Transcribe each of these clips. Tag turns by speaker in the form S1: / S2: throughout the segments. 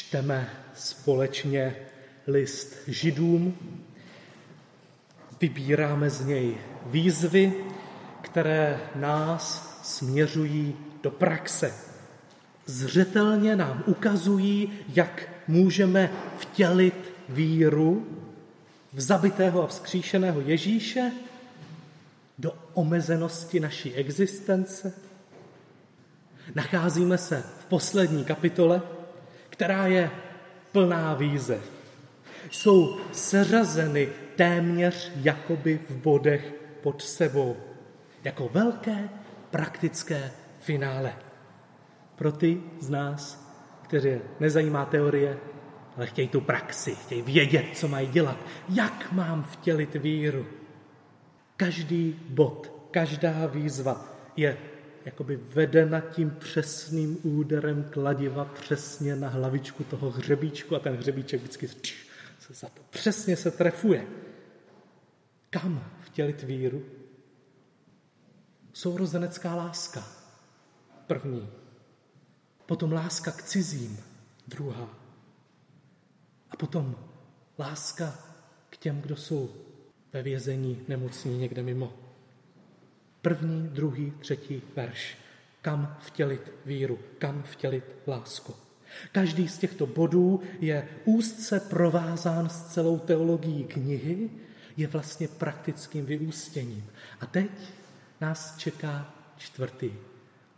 S1: čteme společně list Židům, vybíráme z něj výzvy, které nás směřují do praxe. Zřetelně nám ukazují, jak můžeme vtělit víru v zabitého a vzkříšeného Ježíše do omezenosti naší existence. Nacházíme se v poslední kapitole, která je plná výzev. Jsou seřazeny téměř jakoby v bodech pod sebou. Jako velké praktické finále. Pro ty z nás, kteří nezajímá teorie, ale chtějí tu praxi, chtějí vědět, co mají dělat, jak mám vtělit víru. Každý bod, každá výzva je jakoby vedena tím přesným úderem kladiva přesně na hlavičku toho hřebíčku a ten hřebíček vždycky se za to přesně se trefuje. Kam vtělit víru? Sourozenecká láska. První. Potom láska k cizím. Druhá. A potom láska k těm, kdo jsou ve vězení nemocní někde mimo. První, druhý, třetí verš. Kam vtělit víru, kam vtělit lásku. Každý z těchto bodů je úzce provázán s celou teologií knihy, je vlastně praktickým vyústěním. A teď nás čeká čtvrtý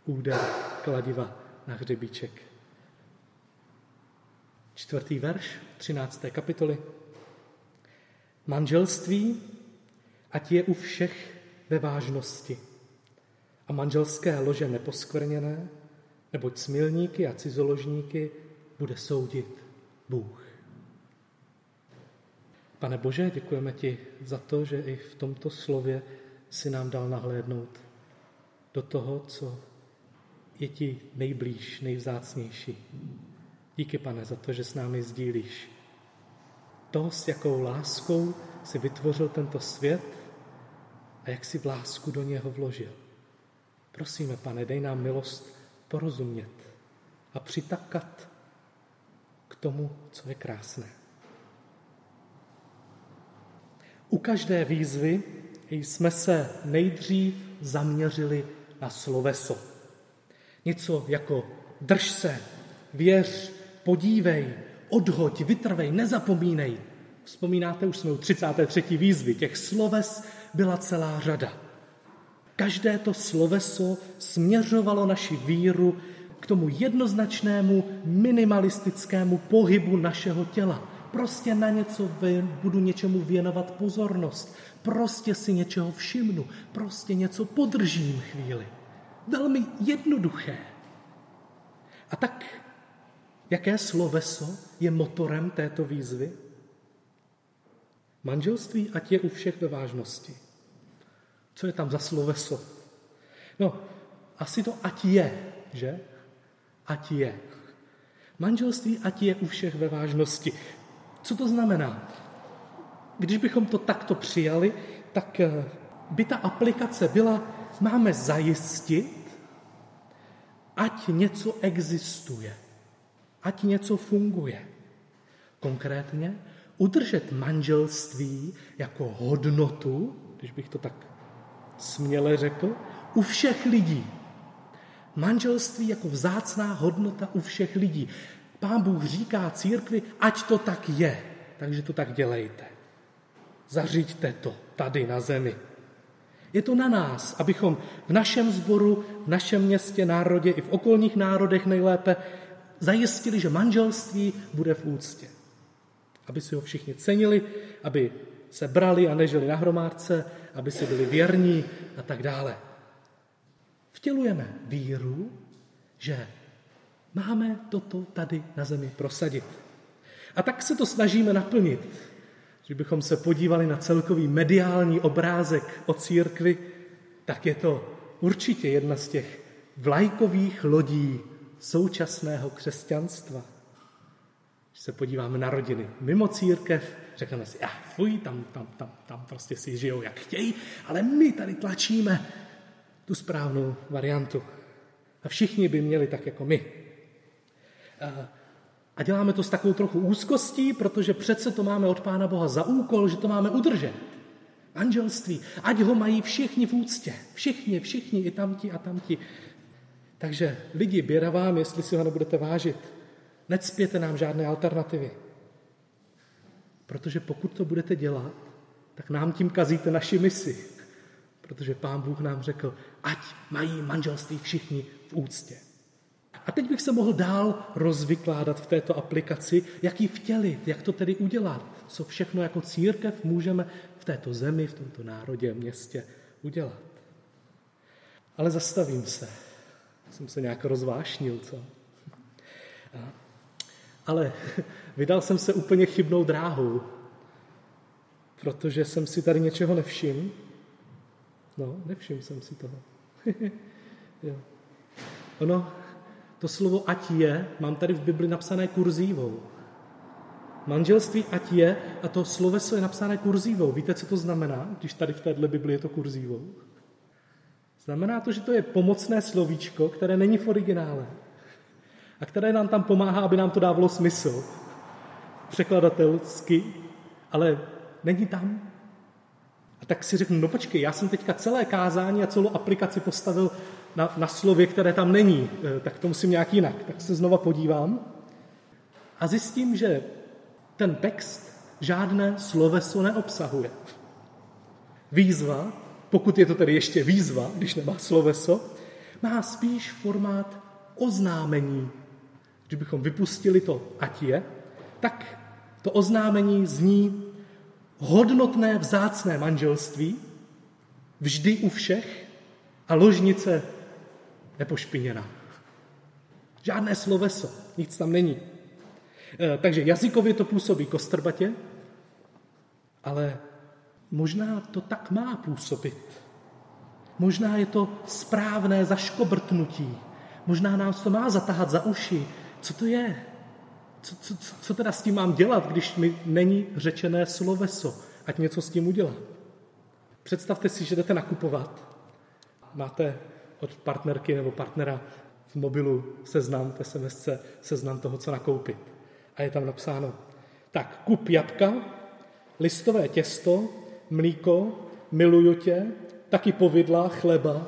S1: úder kladiva na hřebíček. Čtvrtý verš 13. kapitoly. Manželství, ať je u všech ve vážnosti a manželské lože neposkvrněné, neboť smilníky a cizoložníky bude soudit Bůh. Pane Bože, děkujeme ti za to, že i v tomto slově si nám dal nahlédnout do toho, co je ti nejblíž, nejvzácnější. Díky, pane, za to, že s námi sdílíš. To, s jakou láskou si vytvořil tento svět a jak si v lásku do něho vložil. Prosíme, pane, dej nám milost porozumět a přitakat k tomu, co je krásné. U každé výzvy jsme se nejdřív zaměřili na sloveso. Něco jako drž se, věř, podívej, odhoď, vytrvej, nezapomínej. Vzpomínáte, už jsme u 33. výzvy, těch sloves byla celá řada. Každé to sloveso směřovalo naši víru k tomu jednoznačnému minimalistickému pohybu našeho těla. Prostě na něco budu něčemu věnovat pozornost. Prostě si něčeho všimnu. Prostě něco podržím chvíli. Velmi jednoduché. A tak, jaké sloveso je motorem této výzvy? Manželství, ať je u všech ve vážnosti. Co je tam za sloveso? No, asi to ať je, že? Ať je. Manželství, ať je u všech ve vážnosti. Co to znamená? Když bychom to takto přijali, tak eh, by ta aplikace byla, máme zajistit, ať něco existuje, ať něco funguje. Konkrétně udržet manželství jako hodnotu, když bych to tak směle řekl, u všech lidí. Manželství jako vzácná hodnota u všech lidí. Pán Bůh říká církvi, ať to tak je, takže to tak dělejte. Zařiďte to tady na zemi. Je to na nás, abychom v našem sboru, v našem městě, národě i v okolních národech nejlépe zajistili, že manželství bude v úctě. Aby si ho všichni cenili, aby se brali a nežili na hromádce, aby si byli věrní a tak dále. Vtělujeme víru, že máme toto tady na zemi prosadit. A tak se to snažíme naplnit. Když bychom se podívali na celkový mediální obrázek o církvi, tak je to určitě jedna z těch vlajkových lodí současného křesťanstva. Se podíváme na rodiny mimo církev, řekneme si, ah, fuj, tam, tam, tam, tam prostě si žijou, jak chtějí, ale my tady tlačíme tu správnou variantu. A všichni by měli tak jako my. A děláme to s takovou trochu úzkostí, protože přece to máme od Pána Boha za úkol, že to máme udržet. Manželství. Ať ho mají všichni v úctě. Všichni, všichni, i tamti a tamti. Takže lidi, běda vám, jestli si ho nebudete vážit. Necpěte nám žádné alternativy. Protože pokud to budete dělat, tak nám tím kazíte naši misi. Protože pán Bůh nám řekl, ať mají manželství všichni v úctě. A teď bych se mohl dál rozvykládat v této aplikaci, jak ji vtělit, jak to tedy udělat, co všechno jako církev můžeme v této zemi, v tomto národě, městě udělat. Ale zastavím se. Jsem se nějak rozvášnil, co? Ale vydal jsem se úplně chybnou dráhou, protože jsem si tady něčeho nevšiml. No, nevšiml jsem si toho. jo. Ono, to slovo ať je, mám tady v Bibli napsané kurzívou. Manželství ať je a to sloveso je napsané kurzívou. Víte, co to znamená, když tady v téhle Bibli je to kurzívou? Znamená to, že to je pomocné slovíčko, které není v originále a které nám tam pomáhá, aby nám to dávalo smysl. Překladatelsky, ale není tam. A tak si řeknu, no počkej, já jsem teďka celé kázání a celou aplikaci postavil na, na slově, které tam není, e, tak to musím nějak jinak. Tak se znova podívám a zjistím, že ten text žádné sloveso neobsahuje. Výzva, pokud je to tedy ještě výzva, když nemá sloveso, má spíš formát oznámení. Kdybychom vypustili to ať je, tak to oznámení zní hodnotné vzácné manželství, vždy u všech a ložnice nepošpiněná. Žádné sloveso, nic tam není. E, takže jazykově to působí kostrbatě, ale možná to tak má působit. Možná je to správné zaškobrtnutí. Možná nás to má zatahat za uši. Co to je? Co, co, co teda s tím mám dělat, když mi není řečené sloveso? Ať něco s tím udělám. Představte si, že jdete nakupovat. Máte od partnerky nebo partnera v mobilu seznam, v SMS seznam toho, co nakoupit. A je tam napsáno, tak kup jabka, listové těsto, mlíko, miluju tě, taky povidla, chleba.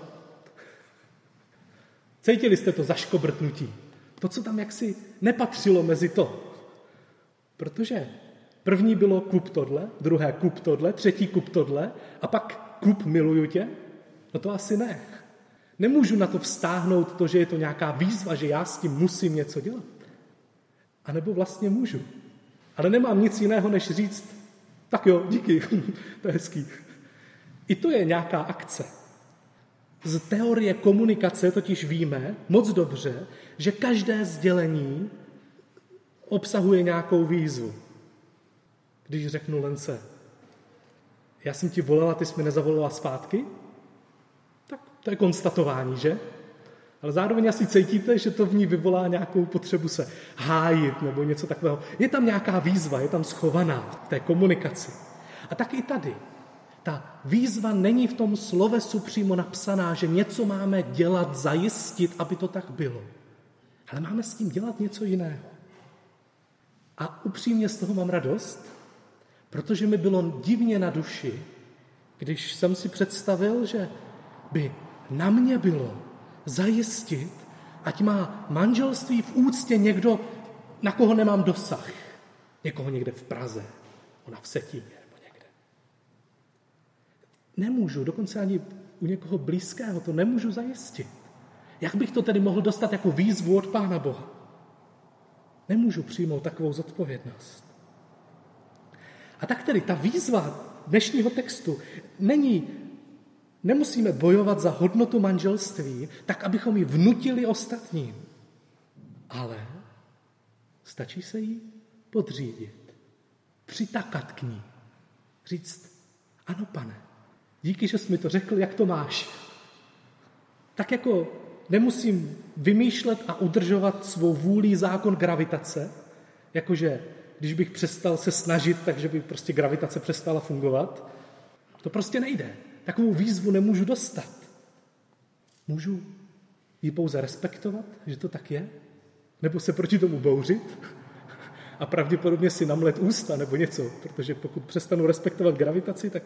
S1: Cítili jste to zaškobrtnutí? To, co tam jaksi nepatřilo mezi to. Protože první bylo kup tohle, druhé kup tohle, třetí kup tohle a pak kup miluju tě. No to asi ne. Nemůžu na to vztáhnout to, že je to nějaká výzva, že já s tím musím něco dělat. A nebo vlastně můžu. Ale nemám nic jiného, než říct, tak jo, díky, to je hezký. I to je nějaká akce. Z teorie komunikace totiž víme moc dobře, že každé sdělení obsahuje nějakou výzvu. Když řeknu Lence, já jsem ti volala, ty jsi mi nezavolala zpátky, tak to je konstatování, že? Ale zároveň asi cítíte, že to v ní vyvolá nějakou potřebu se hájit nebo něco takového. Je tam nějaká výzva, je tam schovaná v té komunikaci. A tak i tady. Ta výzva není v tom slovesu přímo napsaná, že něco máme dělat, zajistit, aby to tak bylo. Ale máme s tím dělat něco jiného. A upřímně z toho mám radost, protože mi bylo divně na duši, když jsem si představil, že by na mě bylo zajistit, ať má manželství v úctě někdo, na koho nemám dosah. Někoho někde v Praze, ona v Setíně. Nemůžu, dokonce ani u někoho blízkého to nemůžu zajistit. Jak bych to tedy mohl dostat jako výzvu od Pána Boha? Nemůžu přijmout takovou zodpovědnost. A tak tedy ta výzva dnešního textu není, nemusíme bojovat za hodnotu manželství, tak abychom ji vnutili ostatním. Ale stačí se jí podřídit, přitakat k ní, říct, ano pane, díky, že jsi mi to řekl, jak to máš. Tak jako nemusím vymýšlet a udržovat svou vůlí zákon gravitace, jakože když bych přestal se snažit, takže by prostě gravitace přestala fungovat. To prostě nejde. Takovou výzvu nemůžu dostat. Můžu ji pouze respektovat, že to tak je? Nebo se proti tomu bouřit a pravděpodobně si namlet ústa nebo něco, protože pokud přestanu respektovat gravitaci, tak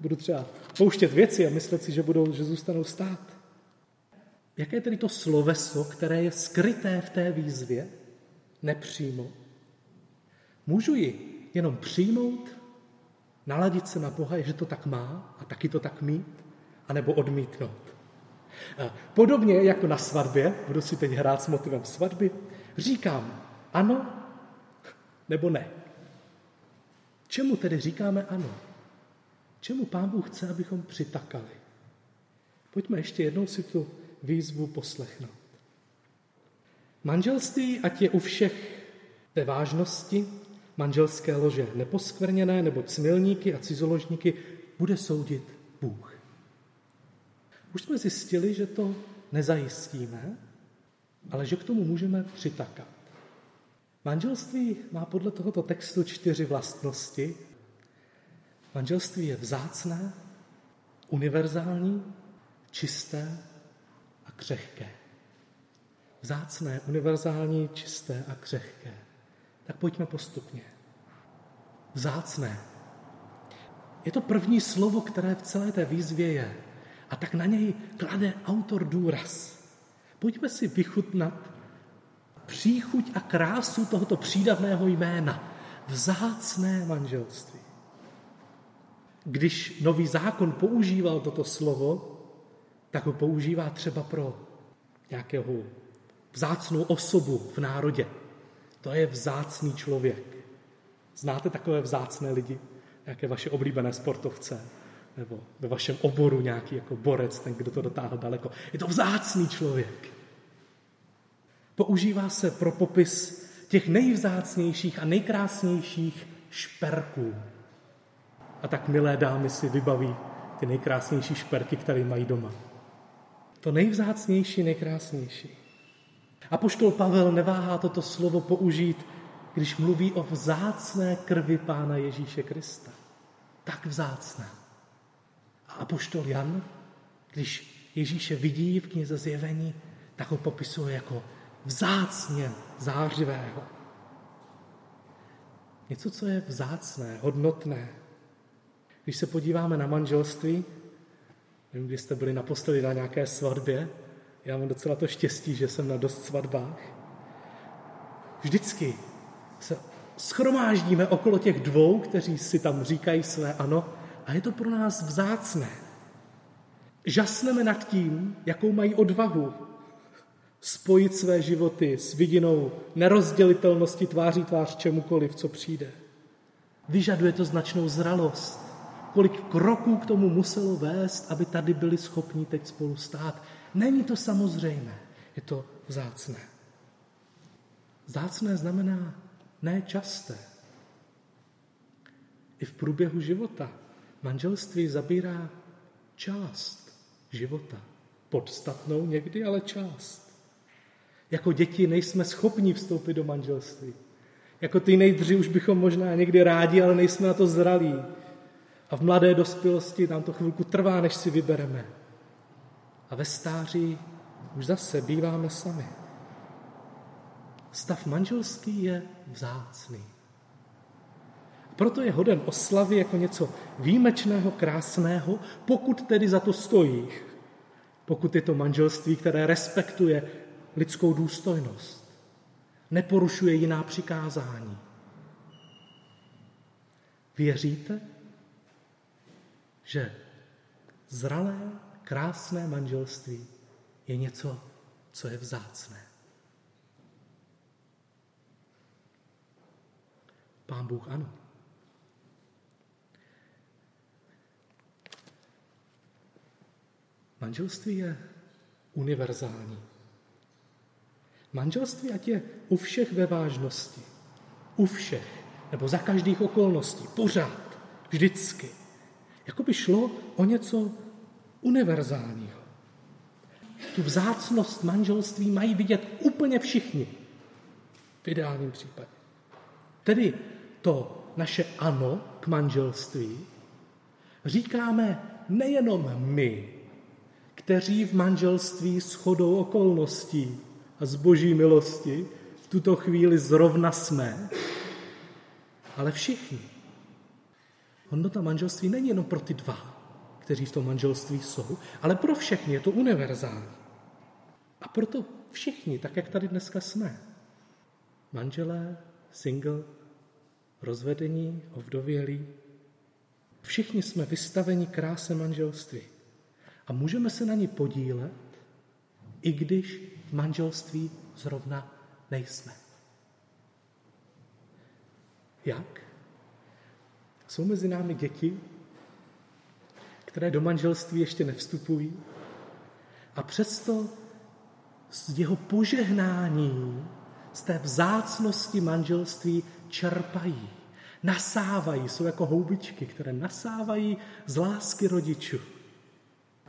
S1: budu třeba pouštět věci a myslet si, že, budou, že zůstanou stát. Jaké je tedy to sloveso, které je skryté v té výzvě, nepřímo? Můžu ji jenom přijmout, naladit se na Boha, že to tak má a taky to tak mít, anebo odmítnout. Podobně jako na svatbě, budu si teď hrát s motivem svatby, říkám ano nebo ne. Čemu tedy říkáme ano? Čemu Pán Bůh chce, abychom přitakali? Pojďme ještě jednou si tu výzvu poslechnout. Manželství, ať je u všech ve vážnosti, manželské lože neposkvrněné, nebo cmilníky a cizoložníky, bude soudit Bůh. Už jsme zjistili, že to nezajistíme, ale že k tomu můžeme přitakat. Manželství má podle tohoto textu čtyři vlastnosti. Manželství je vzácné, univerzální, čisté a křehké. Vzácné, univerzální, čisté a křehké. Tak pojďme postupně. Vzácné. Je to první slovo, které v celé té výzvě je. A tak na něj klade autor důraz. Pojďme si vychutnat příchuť a krásu tohoto přídavného jména. Vzácné manželství. Když nový zákon používal toto slovo, tak ho používá třeba pro nějakého vzácnou osobu v národě. To je vzácný člověk. Znáte takové vzácné lidi? Jaké vaše oblíbené sportovce? Nebo ve vašem oboru nějaký jako borec, ten, kdo to dotáhl daleko. Je to vzácný člověk. Používá se pro popis těch nejvzácnějších a nejkrásnějších šperků. A tak milé dámy si vybaví ty nejkrásnější šperky, které mají doma. To nejvzácnější, nejkrásnější. A poštol Pavel neváhá toto slovo použít, když mluví o vzácné krvi Pána Ježíše Krista. Tak vzácné. A apoštol Jan, když Ježíše vidí v knize zjevení, tak ho popisuje jako vzácně zářivého. Něco, co je vzácné, hodnotné. Když se podíváme na manželství, nevím, kdy jste byli naposledy na nějaké svatbě, já mám docela to štěstí, že jsem na dost svatbách. Vždycky se schromáždíme okolo těch dvou, kteří si tam říkají své ano, a je to pro nás vzácné. Žasneme nad tím, jakou mají odvahu spojit své životy s vidinou nerozdělitelnosti tváří tvář čemukoliv, co přijde. Vyžaduje to značnou zralost. Kolik kroků k tomu muselo vést, aby tady byli schopni teď spolu stát. Není to samozřejmé, je to vzácné. Vzácné znamená nečasté. I v průběhu života manželství zabírá část života. Podstatnou někdy, ale část. Jako děti nejsme schopni vstoupit do manželství. Jako ty nejdři už bychom možná někdy rádi, ale nejsme na to zralí. A v mladé dospělosti nám to chvilku trvá, než si vybereme. A ve stáří už zase býváme sami. Stav manželský je vzácný. Proto je hoden oslavy jako něco výjimečného, krásného, pokud tedy za to stojí. Pokud je to manželství, které respektuje lidskou důstojnost, neporušuje jiná přikázání. Věříte, že zralé, krásné manželství je něco, co je vzácné? Pán Bůh ano. Manželství je univerzální. Manželství, ať je u všech ve vážnosti, u všech, nebo za každých okolností, pořád, vždycky. Jako by šlo o něco univerzálního. Tu vzácnost manželství mají vidět úplně všichni. V ideálním případě. Tedy to naše ano k manželství říkáme nejenom my, kteří v manželství s chodou okolností a z boží milosti tuto chvíli zrovna jsme, ale všichni. Hodnota manželství není jenom pro ty dva, kteří v tom manželství jsou, ale pro všechny je to univerzální. A proto všichni, tak jak tady dneska jsme, manželé, single, rozvedení, ovdovělí, všichni jsme vystaveni kráse manželství. A můžeme se na ní podílet, i když v manželství zrovna nejsme. Jak? Jsou mezi námi děti, které do manželství ještě nevstupují a přesto z jeho požehnání, z té vzácnosti manželství čerpají, nasávají, jsou jako houbičky, které nasávají z lásky rodičů.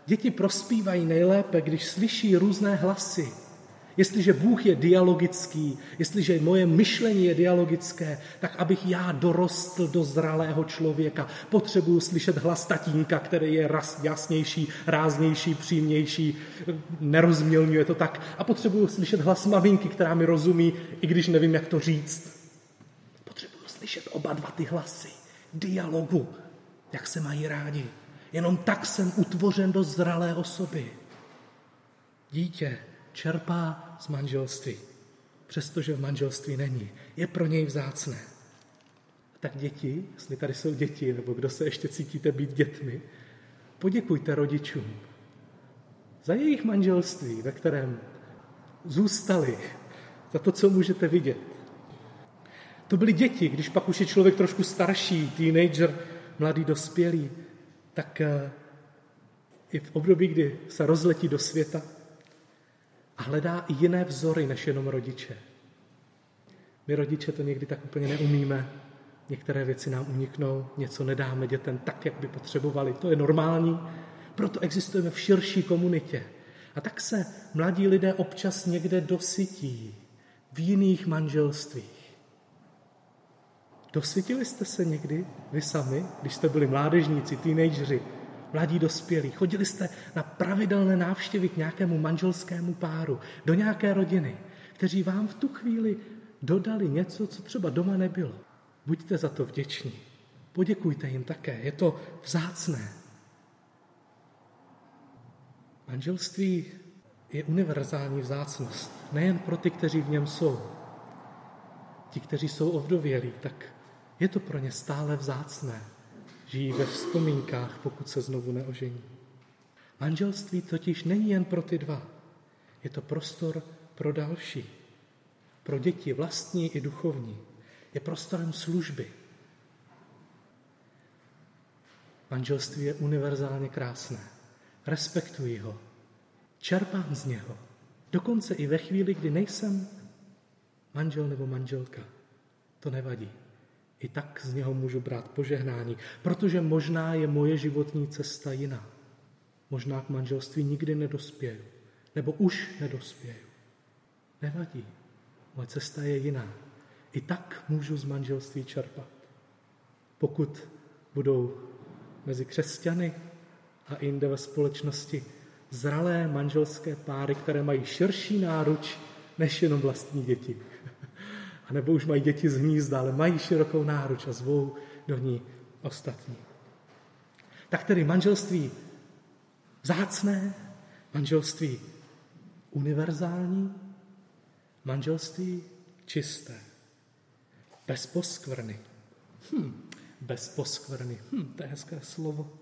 S1: Děti prospívají nejlépe, když slyší různé hlasy, Jestliže Bůh je dialogický, jestliže moje myšlení je dialogické, tak abych já dorostl do zralého člověka, potřebuju slyšet hlas tatínka, který je jasnější, ráznější, přímější, nerozmělňuje to tak. A potřebuju slyšet hlas maminky, která mi rozumí, i když nevím, jak to říct. Potřebuju slyšet oba dva ty hlasy, dialogu, jak se mají rádi. Jenom tak jsem utvořen do zralé osoby. Dítě čerpá z manželství, přestože v manželství není. Je pro něj vzácné. Tak děti, jestli tady jsou děti, nebo kdo se ještě cítíte být dětmi, poděkujte rodičům za jejich manželství, ve kterém zůstali, za to, co můžete vidět. To byly děti, když pak už je člověk trošku starší, teenager, mladý, dospělý, tak eh, i v období, kdy se rozletí do světa, a hledá i jiné vzory než jenom rodiče. My rodiče to někdy tak úplně neumíme, některé věci nám uniknou, něco nedáme dětem tak, jak by potřebovali, to je normální, proto existujeme v širší komunitě. A tak se mladí lidé občas někde dosytí v jiných manželstvích. Dosytili jste se někdy vy sami, když jste byli mládežníci, teenageři, mladí dospělí, chodili jste na pravidelné návštěvy k nějakému manželskému páru, do nějaké rodiny, kteří vám v tu chvíli dodali něco, co třeba doma nebylo. Buďte za to vděční. Poděkujte jim také, je to vzácné. Manželství je univerzální vzácnost, nejen pro ty, kteří v něm jsou. Ti, kteří jsou ovdovělí, tak je to pro ně stále vzácné žijí ve vzpomínkách, pokud se znovu neožení. Manželství totiž není jen pro ty dva. Je to prostor pro další. Pro děti vlastní i duchovní. Je prostorem služby. Manželství je univerzálně krásné. Respektuji ho. Čerpám z něho. Dokonce i ve chvíli, kdy nejsem manžel nebo manželka. To nevadí i tak z něho můžu brát požehnání, protože možná je moje životní cesta jiná. Možná k manželství nikdy nedospěju, nebo už nedospěju. Nevadí, moje cesta je jiná. I tak můžu z manželství čerpat. Pokud budou mezi křesťany a jinde ve společnosti zralé manželské páry, které mají širší náruč než jenom vlastní děti. Nebo už mají děti z hnízda, ale mají širokou náruč a zvou do ní ostatní. Tak tedy manželství zácné, manželství univerzální, manželství čisté, bez poskvrny. Hm, bez poskvrny. Hm, to je hezké slovo.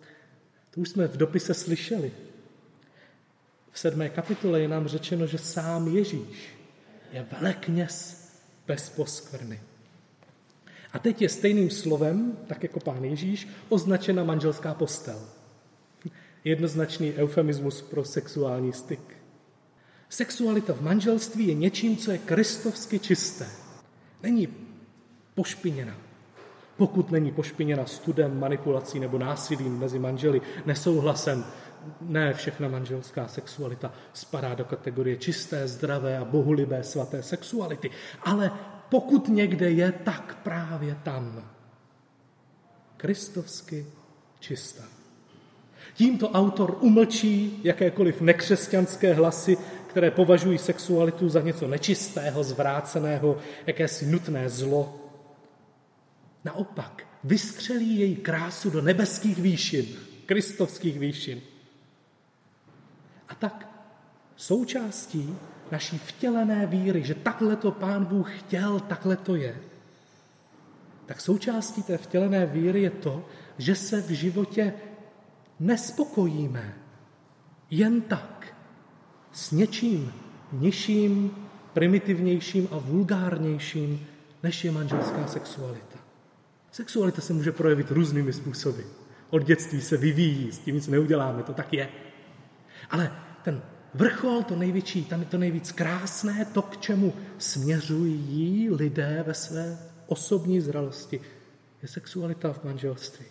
S1: To už jsme v dopise slyšeli. V sedmé kapitole je nám řečeno, že sám Ježíš je velekněz bez poskvrny. A teď je stejným slovem, tak jako pán Ježíš, označena manželská postel. Jednoznačný eufemismus pro sexuální styk. Sexualita v manželství je něčím, co je kristovsky čisté. Není pošpiněna. Pokud není pošpiněna studem, manipulací nebo násilím mezi manželi, nesouhlasem, ne všechna manželská sexualita spadá do kategorie čisté, zdravé a bohulibé svaté sexuality. Ale pokud někde je, tak právě tam. Kristovsky čistá. Tímto autor umlčí jakékoliv nekřesťanské hlasy, které považují sexualitu za něco nečistého, zvráceného, jakési nutné zlo. Naopak, vystřelí její krásu do nebeských výšin, kristovských výšin. A tak součástí naší vtělené víry, že takhle to pán Bůh chtěl, takhle to je, tak součástí té vtělené víry je to, že se v životě nespokojíme jen tak s něčím nižším, primitivnějším a vulgárnějším, než je manželská sexualita. Sexualita se může projevit různými způsoby. Od dětství se vyvíjí, s tím nic neuděláme, to tak je. Ale ten vrchol, to největší, tam je to nejvíc krásné, to, k čemu směřují lidé ve své osobní zralosti, je sexualita v manželství,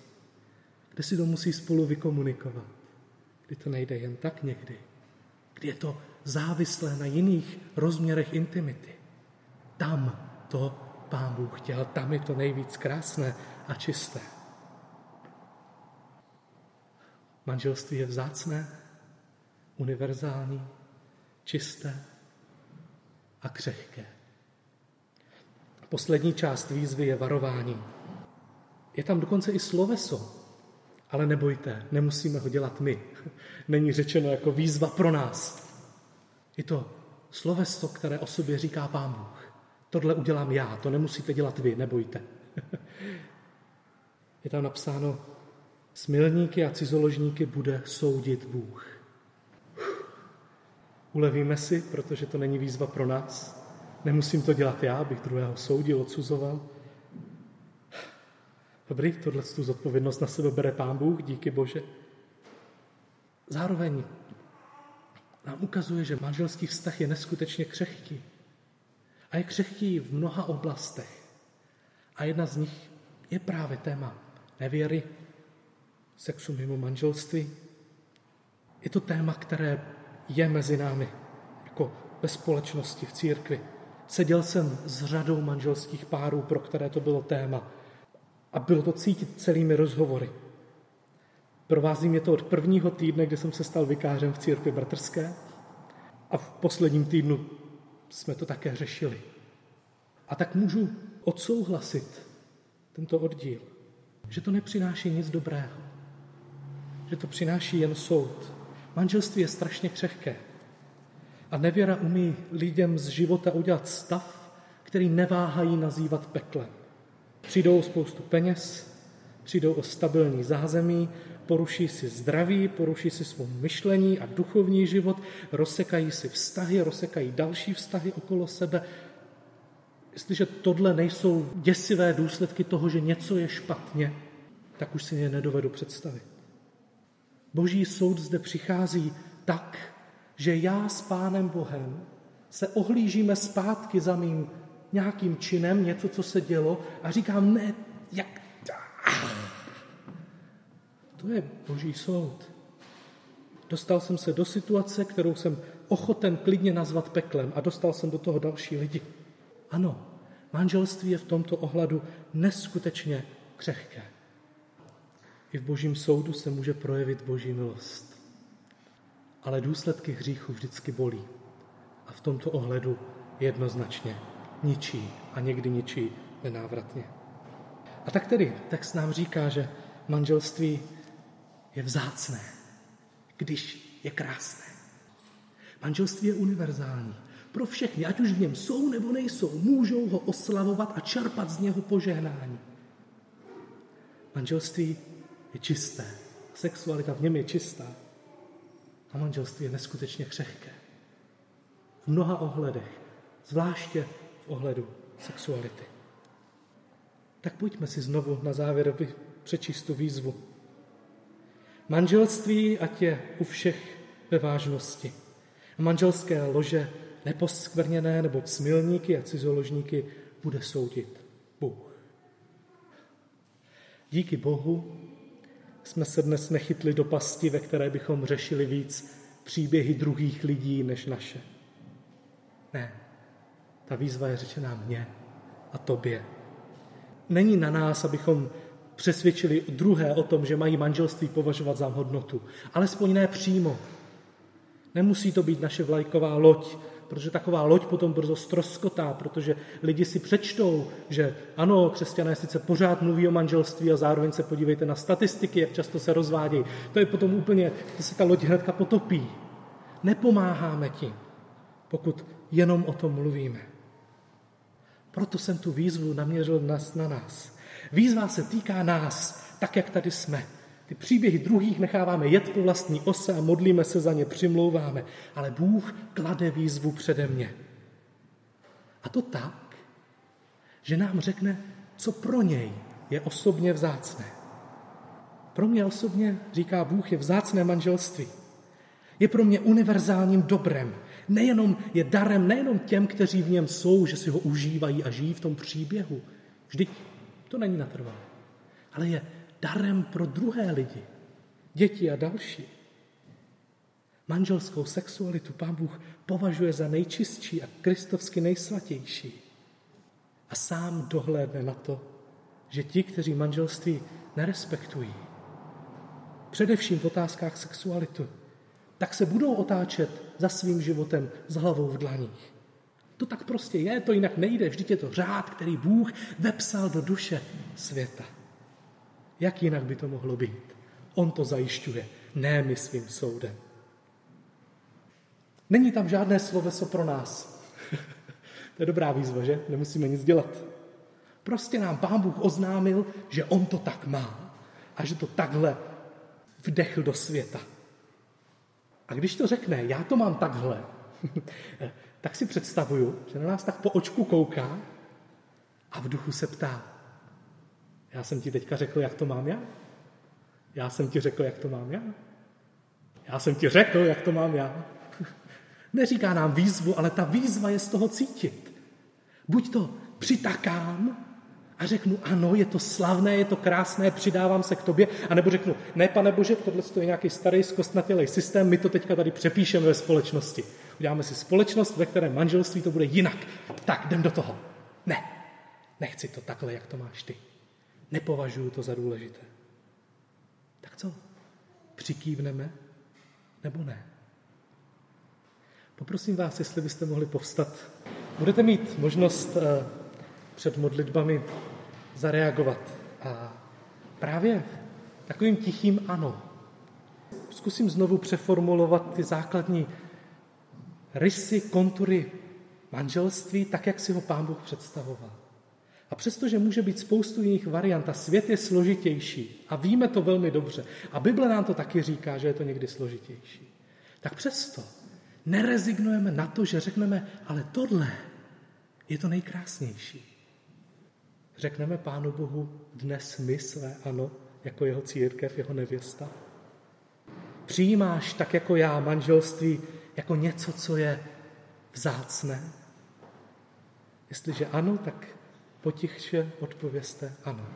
S1: kde si to musí spolu vykomunikovat, kdy to nejde jen tak někdy, kdy je to závislé na jiných rozměrech intimity. Tam to pán Bůh chtěl, tam je to nejvíc krásné a čisté. Manželství je vzácné, univerzální, čisté a křehké. Poslední část výzvy je varování. Je tam dokonce i sloveso, ale nebojte, nemusíme ho dělat my. Není řečeno jako výzva pro nás. Je to sloveso, které o sobě říká Pán Bůh. Tohle udělám já, to nemusíte dělat vy, nebojte. Je tam napsáno, smilníky a cizoložníky bude soudit Bůh. Ulevíme si, protože to není výzva pro nás. Nemusím to dělat já, abych druhého soudil, odsuzoval. Dobrý, tohle tu zodpovědnost na sebe bere Pán Bůh, díky Bože. Zároveň nám ukazuje, že manželský vztah je neskutečně křehký. A je křehký v mnoha oblastech. A jedna z nich je právě téma nevěry, sexu mimo manželství. Je to téma, které je mezi námi, jako ve společnosti, v církvi. Seděl jsem s řadou manželských párů, pro které to bylo téma. A bylo to cítit celými rozhovory. Provází mě to od prvního týdne, kdy jsem se stal vikářem v církvi bratrské a v posledním týdnu jsme to také řešili. A tak můžu odsouhlasit tento oddíl, že to nepřináší nic dobrého, že to přináší jen soud. Manželství je strašně křehké. A nevěra umí lidem z života udělat stav, který neváhají nazývat peklem. Přijdou o spoustu peněz, přijdou o stabilní zázemí, poruší si zdraví, poruší si svou myšlení a duchovní život, rozsekají si vztahy, rozsekají další vztahy okolo sebe. Jestliže tohle nejsou děsivé důsledky toho, že něco je špatně, tak už si je nedovedu představit. Boží soud zde přichází tak, že já s Pánem Bohem se ohlížíme zpátky za mým nějakým činem, něco, co se dělo a říkám, ne, jak... To je boží soud. Dostal jsem se do situace, kterou jsem ochoten klidně nazvat peklem a dostal jsem do toho další lidi. Ano, manželství je v tomto ohledu neskutečně křehké. I v božím soudu se může projevit boží milost. Ale důsledky hříchu vždycky bolí. A v tomto ohledu jednoznačně ničí a někdy ničí nenávratně. A tak tedy text nám říká, že manželství je vzácné, když je krásné. Manželství je univerzální. Pro všechny, ať už v něm jsou nebo nejsou, můžou ho oslavovat a čerpat z něho požehnání. Manželství je čisté. Sexualita v něm je čistá. A manželství je neskutečně křehké. V mnoha ohledech, zvláště v ohledu sexuality. Tak pojďme si znovu na závěr přečíst tu výzvu. Manželství, ať je u všech ve vážnosti. A manželské lože neposkvrněné, nebo smilníky a cizoložníky bude soudit Bůh. Díky Bohu jsme se dnes nechytli do pasti, ve které bychom řešili víc příběhy druhých lidí než naše. Ne, ta výzva je řečená mně a tobě. Není na nás, abychom přesvědčili druhé o tom, že mají manželství považovat za hodnotu. Alespoň ne přímo. Nemusí to být naše vlajková loď, protože taková loď potom brzo stroskotá, protože lidi si přečtou, že ano, křesťané sice pořád mluví o manželství a zároveň se podívejte na statistiky, jak často se rozvádějí. To je potom úplně, to se ta loď hnedka potopí. Nepomáháme tím, pokud jenom o tom mluvíme. Proto jsem tu výzvu naměřil na nás. Výzva se týká nás, tak jak tady jsme. Ty příběhy druhých necháváme jet po vlastní ose a modlíme se za ně, přimlouváme. Ale Bůh klade výzvu přede mě. A to tak, že nám řekne, co pro něj je osobně vzácné. Pro mě osobně, říká Bůh, je vzácné manželství. Je pro mě univerzálním dobrem. Nejenom je darem nejenom těm, kteří v něm jsou, že si ho užívají a žijí v tom příběhu. Vždyť to není natrvalé. Ale je darem pro druhé lidi, děti a další. Manželskou sexualitu pán Bůh považuje za nejčistší a kristovsky nejsvatější. A sám dohlédne na to, že ti, kteří manželství nerespektují, především v otázkách sexualitu, tak se budou otáčet za svým životem s hlavou v dlaních. To tak prostě je, to jinak nejde. Vždyť je to řád, který Bůh vepsal do duše světa. Jak jinak by to mohlo být? On to zajišťuje, ne my svým soudem. Není tam žádné sloveso pro nás. to je dobrá výzva, že? Nemusíme nic dělat. Prostě nám Pán Bůh oznámil, že On to tak má a že to takhle vdechl do světa. A když to řekne, já to mám takhle, tak si představuju, že na nás tak po očku kouká a v duchu se ptá, já jsem ti teďka řekl, jak to mám já? Já jsem ti řekl, jak to mám já? Já jsem ti řekl, jak to mám já? Neříká nám výzvu, ale ta výzva je z toho cítit. Buď to přitakám a řeknu, ano, je to slavné, je to krásné, přidávám se k tobě, anebo řeknu, ne, pane Bože, tohle je nějaký starý zkostnatělý systém, my to teďka tady přepíšeme ve společnosti. Uděláme si společnost, ve které manželství to bude jinak. Tak, jdem do toho. Ne, nechci to takhle, jak to máš ty. Nepovažuji to za důležité. Tak co? Přikývneme nebo ne? Poprosím vás, jestli byste mohli povstat. Budete mít možnost eh, před modlitbami zareagovat. A právě takovým tichým ano. Zkusím znovu přeformulovat ty základní rysy, kontury manželství, tak, jak si ho pán Bůh představoval. A přestože může být spoustu jiných variant a svět je složitější a víme to velmi dobře a Bible nám to taky říká, že je to někdy složitější, tak přesto nerezignujeme na to, že řekneme, ale tohle je to nejkrásnější. Řekneme Pánu Bohu dnes my své ano, jako jeho církev, jeho nevěsta. Přijímáš tak jako já manželství jako něco, co je vzácné? Jestliže ano, tak potichše odpověste ano.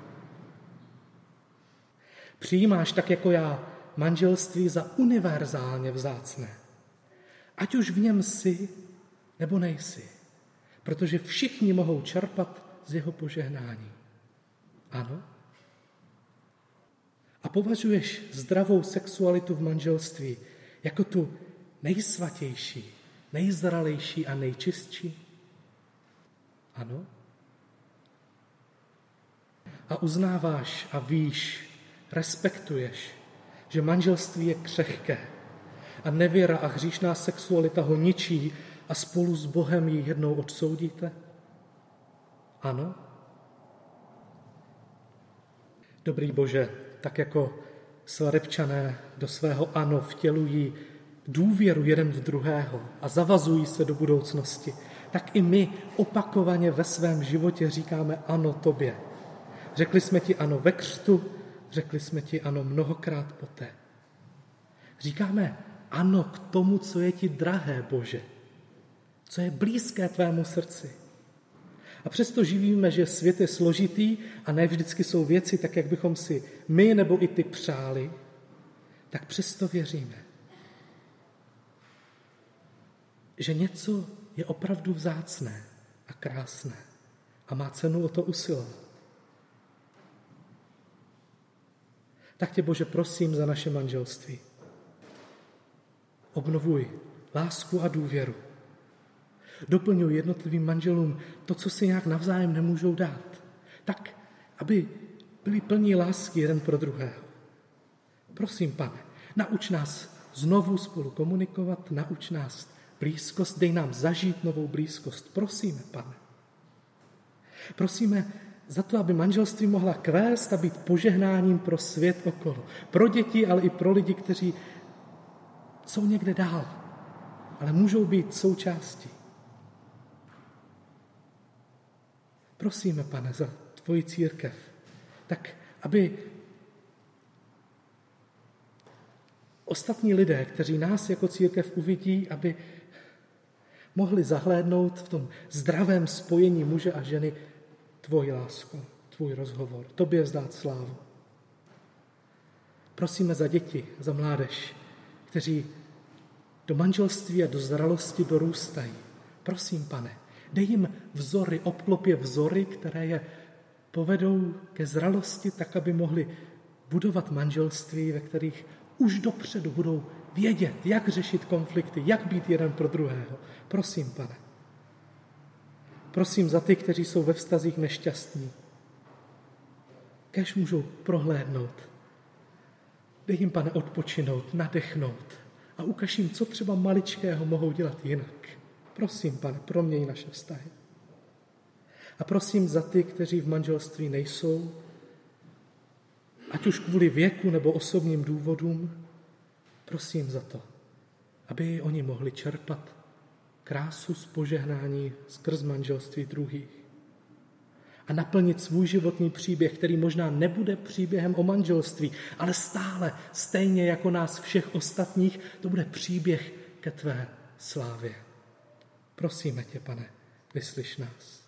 S1: Přijímáš tak jako já manželství za univerzálně vzácné. Ať už v něm jsi nebo nejsi. Protože všichni mohou čerpat z jeho požehnání. Ano? A považuješ zdravou sexualitu v manželství jako tu nejsvatější, nejzralejší a nejčistší? Ano? A uznáváš a víš, respektuješ, že manželství je křehké a nevěra a hříšná sexualita ho ničí a spolu s Bohem ji jednou odsoudíte? Ano? Dobrý Bože, tak jako svatebčané do svého ano vtělují důvěru jeden v druhého a zavazují se do budoucnosti, tak i my opakovaně ve svém životě říkáme ano tobě. Řekli jsme ti ano ve křtu, řekli jsme ti ano mnohokrát poté. Říkáme ano k tomu, co je ti drahé, Bože, co je blízké tvému srdci. A přesto živíme, že svět je složitý a ne vždycky jsou věci tak, jak bychom si my nebo i ty přáli, tak přesto věříme, že něco je opravdu vzácné a krásné a má cenu o to usilovat. Tak tě, Bože, prosím za naše manželství. Obnovuj lásku a důvěru. Doplňuji jednotlivým manželům to, co si nějak navzájem nemůžou dát. Tak, aby byli plní lásky jeden pro druhého. Prosím, pane, nauč nás znovu spolu komunikovat, nauč nás blízkost, dej nám zažít novou blízkost. Prosíme, pane. Prosíme za to, aby manželství mohla kvést a být požehnáním pro svět okolo. Pro děti, ale i pro lidi, kteří jsou někde dál, ale můžou být součástí. Prosíme, pane, za tvoji církev, tak aby ostatní lidé, kteří nás jako církev uvidí, aby mohli zahlédnout v tom zdravém spojení muže a ženy tvoji lásku, tvůj rozhovor, tobě vzdát slávu. Prosíme za děti, za mládež, kteří do manželství a do zralosti dorůstají. Prosím, pane, dej jim vzory, obklopě vzory, které je povedou ke zralosti, tak, aby mohli budovat manželství, ve kterých už dopředu budou vědět, jak řešit konflikty, jak být jeden pro druhého. Prosím, pane. Prosím za ty, kteří jsou ve vztazích nešťastní. Kež můžou prohlédnout. Dej jim, pane, odpočinout, nadechnout a ukaž jim, co třeba maličkého mohou dělat jinak. Prosím, pane, proměň naše vztahy. A prosím za ty, kteří v manželství nejsou, ať už kvůli věku nebo osobním důvodům, prosím za to, aby oni mohli čerpat krásu z požehnání skrz manželství druhých a naplnit svůj životní příběh, který možná nebude příběhem o manželství, ale stále, stejně jako nás všech ostatních, to bude příběh ke tvé slávě. Prosíme tě, pane, vyslyš nás.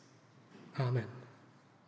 S1: Amen.